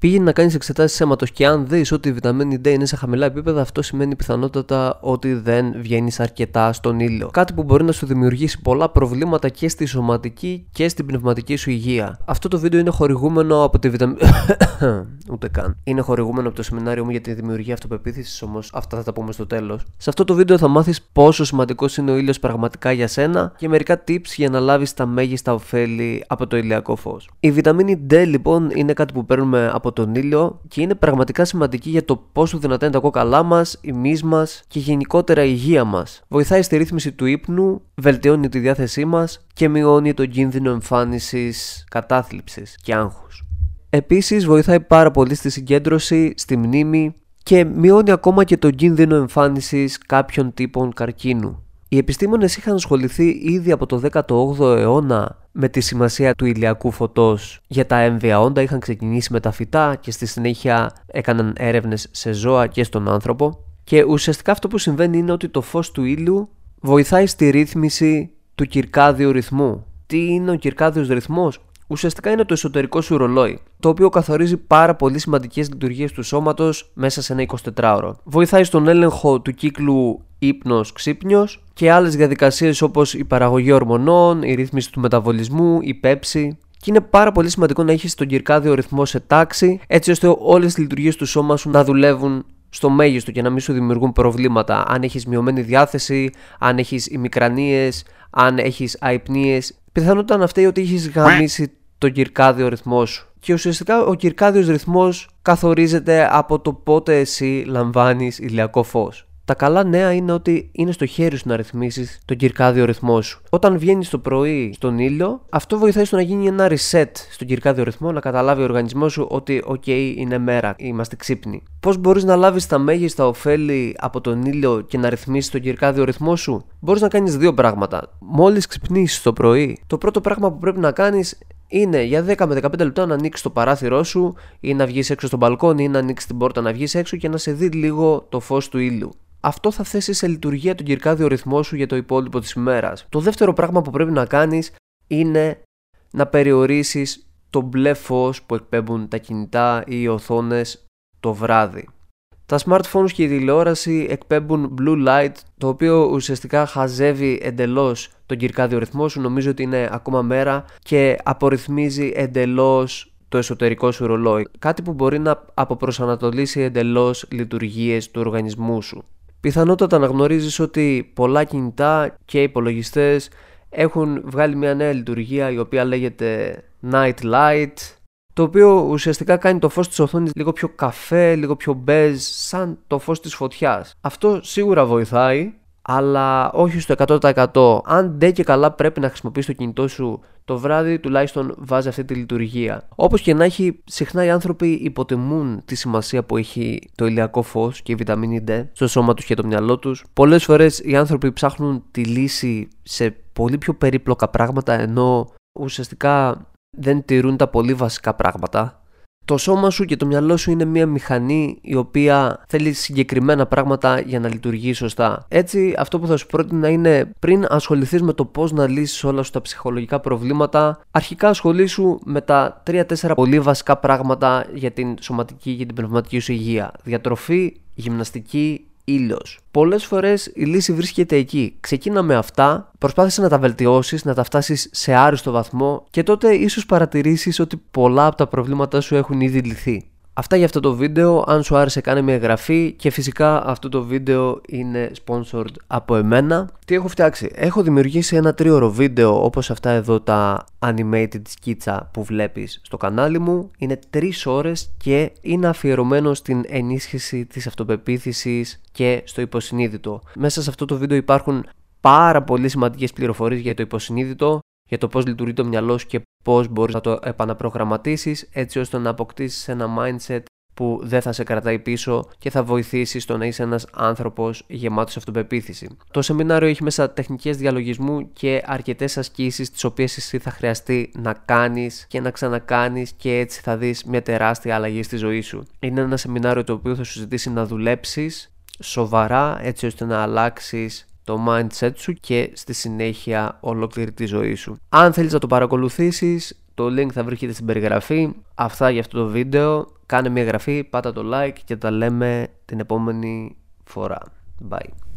Πήγαινε να κάνεις εξετάσεις αίματος και αν δεις ότι η βιταμίνη D είναι σε χαμηλά επίπεδα, αυτό σημαίνει πιθανότατα ότι δεν βγαίνεις αρκετά στον ήλιο. Κάτι που μπορεί να σου δημιουργήσει πολλά προβλήματα και στη σωματική και στην πνευματική σου υγεία. Αυτό το βίντεο είναι χορηγούμενο από τη βιταμίνη. Ούτε καν. Είναι χορηγούμενο από το σεμινάριο μου για τη δημιουργία αυτοπεποίθησης, όμως αυτά θα τα πούμε στο τέλος. Σε αυτό το βίντεο θα μάθεις πόσο σημαντικός είναι ο ήλιος πραγματικά για σένα και μερικά tips για να λάβεις τα μέγιστα ωφέλη από το ηλιακό φως. Η βιταμίνη D λοιπόν είναι κάτι που παίρνουμε από τον ήλιο και είναι πραγματικά σημαντική για το πόσο δυνατά είναι τα κόκαλά μας, η μυς μας και γενικότερα η υγεία μας. Βοηθάει στη ρύθμιση του ύπνου, βελτιώνει τη διάθεσή μας και μειώνει τον κίνδυνο εμφάνισης κατάθλιψης και άγχους. Επίσης, βοηθάει πάρα πολύ στη συγκέντρωση, στη μνήμη και μειώνει ακόμα και τον κίνδυνο εμφάνισης κάποιων τύπων καρκίνου. Οι επιστήμονες είχαν ασχοληθεί ήδη από το 18ο αιώνα με τη σημασία του ηλιακού φωτός για τα έμβια όντα, είχαν ξεκινήσει με τα φυτά και στη συνέχεια έκαναν έρευνες σε ζώα και στον άνθρωπο και ουσιαστικά αυτό που συμβαίνει είναι ότι το φως του ήλιου βοηθάει στη ρύθμιση του κυρκάδιου ρυθμού. Τι είναι ο κυρκάδιος ρυθμός; Ουσιαστικά είναι το εσωτερικό σου ρολόι, το οποίο καθορίζει πάρα πολύ σημαντικές λειτουργίες του σώματος μέσα σε ένα 24ωρο. Βοηθάει στον έλεγχο του κύκλου ύπνο-ξύπνιο και άλλες διαδικασίες όπως η παραγωγή ορμονών, η ρύθμιση του μεταβολισμού, η πέψη. Και είναι πάρα πολύ σημαντικό να έχεις τον κυρκάδιο ρυθμό σε τάξη, έτσι ώστε όλες τι λειτουργίες του σώμα σου να δουλεύουν στο μέγιστο και να μην σου δημιουργούν προβλήματα. Αν έχεις μειωμένη διάθεση, αν έχεις ημικρανίες, αν έχεις αϊπνίες. Πιθανότατα να φταίει ότι έχεις γαμίσει τον κυρκάδιο ρυθμός σου. Και ουσιαστικά ο κυρκάδιος ρυθμός καθορίζεται από το πότε εσύ λαμβάνεις ηλιακό φως. Τα καλά νέα είναι ότι είναι στο χέρι σου να ρυθμίσεις τον κυρκάδιο ρυθμός σου. Όταν βγαίνεις το πρωί στον ήλιο, αυτό βοηθάει στο να γίνει ένα reset στον κυρκάδιο ρυθμό, να καταλάβει ο οργανισμός σου ότι, OK, είναι μέρα, είμαστε ξύπνοι. Πώς μπορείς να λάβεις τα μέγιστα ωφέλη από τον ήλιο και να ρυθμίσεις τον κυρκάδιο ρυθμό σου, μπορείς να κάνεις δύο πράγματα. Μόλις ξυπνήσεις το πρωί, το πρώτο πράγμα που πρέπει να κάνεις είναι για 10 με 15 λεπτά να ανοίξεις το παράθυρό σου ή να βγεις έξω στο μπαλκόνι ή να ανοίξεις την πόρτα να βγεις έξω και να σε δει λίγο το φως του ήλιου. Αυτό θα θέσει σε λειτουργία τον κυρκάδιο ρυθμό σου για το υπόλοιπο της ημέρας. Το δεύτερο πράγμα που πρέπει να κάνεις είναι να περιορίσεις το μπλε φως που εκπέμπουν τα κινητά ή οι οθόνες το βράδυ. Τα smartphones και η τηλεόραση εκπέμπουν blue light, το οποίο ουσιαστικά χαζεύει εντελώς τον κυρκάδιο ρυθμό σου, νομίζω ότι είναι ακόμα μέρα και απορριθμίζει εντελώς το εσωτερικό σου ρολόι. Κάτι που μπορεί να αποπροσανατολίσει εντελώς λειτουργίες του οργανισμού σου. Πιθανότατα να γνωρίζεις ότι πολλά κινητά και υπολογιστές έχουν βγάλει μια νέα λειτουργία η οποία λέγεται Night Light το οποίο ουσιαστικά κάνει το φως της οθόνης λίγο πιο καφέ, λίγο πιο μπέζ, σαν το φως της φωτιάς. Αυτό σίγουρα βοηθάει, αλλά όχι στο 100%. Αν ντε και καλά πρέπει να χρησιμοποιείς το κινητό σου το βράδυ, τουλάχιστον βάζει αυτή τη λειτουργία. Όπως και να έχει, συχνά οι άνθρωποι υποτιμούν τη σημασία που έχει το ηλιακό φως και η βιταμίνη D στο σώμα τους και το μυαλό τους. Πολλές φορές οι άνθρωποι ψάχνουν τη λύση σε πολύ πιο περίπλοκα πράγματα, ενώ ουσιαστικά δεν τηρούν τα πολύ βασικά πράγματα. Το σώμα σου και το μυαλό σου είναι μια μηχανή η οποία θέλει συγκεκριμένα πράγματα για να λειτουργεί σωστά. Έτσι, αυτό που θα σου πρότεινα είναι πριν ασχοληθείς με το πώς να λύσεις όλα σου τα ψυχολογικά προβλήματα, αρχικά ασχολήσου με τα 3-4 πολύ βασικά πράγματα για την σωματική και την πνευματική σου υγεία. Διατροφή, γυμναστική, ήλιος. Πολλές φορές η λύση βρίσκεται εκεί. Ξεκίνα με αυτά, προσπάθησες να τα βελτιώσεις, να τα φτάσεις σε άριστο βαθμό και τότε ίσως παρατηρήσεις ότι πολλά από τα προβλήματά σου έχουν ήδη λυθεί. Αυτά για αυτό το βίντεο. Αν σου άρεσε κάνε μια εγγραφή και φυσικά αυτό το βίντεο είναι sponsored από εμένα. Τι έχω φτιάξει; Έχω δημιουργήσει ένα τρίωρο βίντεο όπως αυτά εδώ τα animated σκίτσα που βλέπεις στο κανάλι μου. Είναι 3 ώρες και είναι αφιερωμένο στην ενίσχυση της αυτοπεποίθησης και στο υποσυνείδητο. Μέσα σε αυτό το βίντεο υπάρχουν πάρα πολύ σημαντικές πληροφορίες για το υποσυνείδητο για το πώς λειτουργεί το μυαλό σου και πώς μπορείς να το επαναπρογραμματίσεις έτσι ώστε να αποκτήσεις ένα mindset που δεν θα σε κρατάει πίσω και θα βοηθήσεις στο να είσαι ένας άνθρωπος γεμάτος αυτοπεποίθηση. Το σεμινάριο έχει μέσα τεχνικές διαλογισμού και αρκετές ασκήσεις τις οποίες εσύ θα χρειαστεί να κάνεις και να ξανακάνεις και έτσι θα δεις μια τεράστια αλλαγή στη ζωή σου. Είναι ένα σεμινάριο το οποίο θα σου ζητήσει να δουλέψεις σοβαρά έτσι ώστε να αλλάξεις το mindset σου και στη συνέχεια ολόκληρη τη ζωή σου. Αν θέλεις να το παρακολουθήσεις, το link θα βρίσκεται στην περιγραφή. Αυτά για αυτό το βίντεο. Κάνε μια εγγραφή, πάτα το like και τα λέμε την επόμενη φορά. Bye.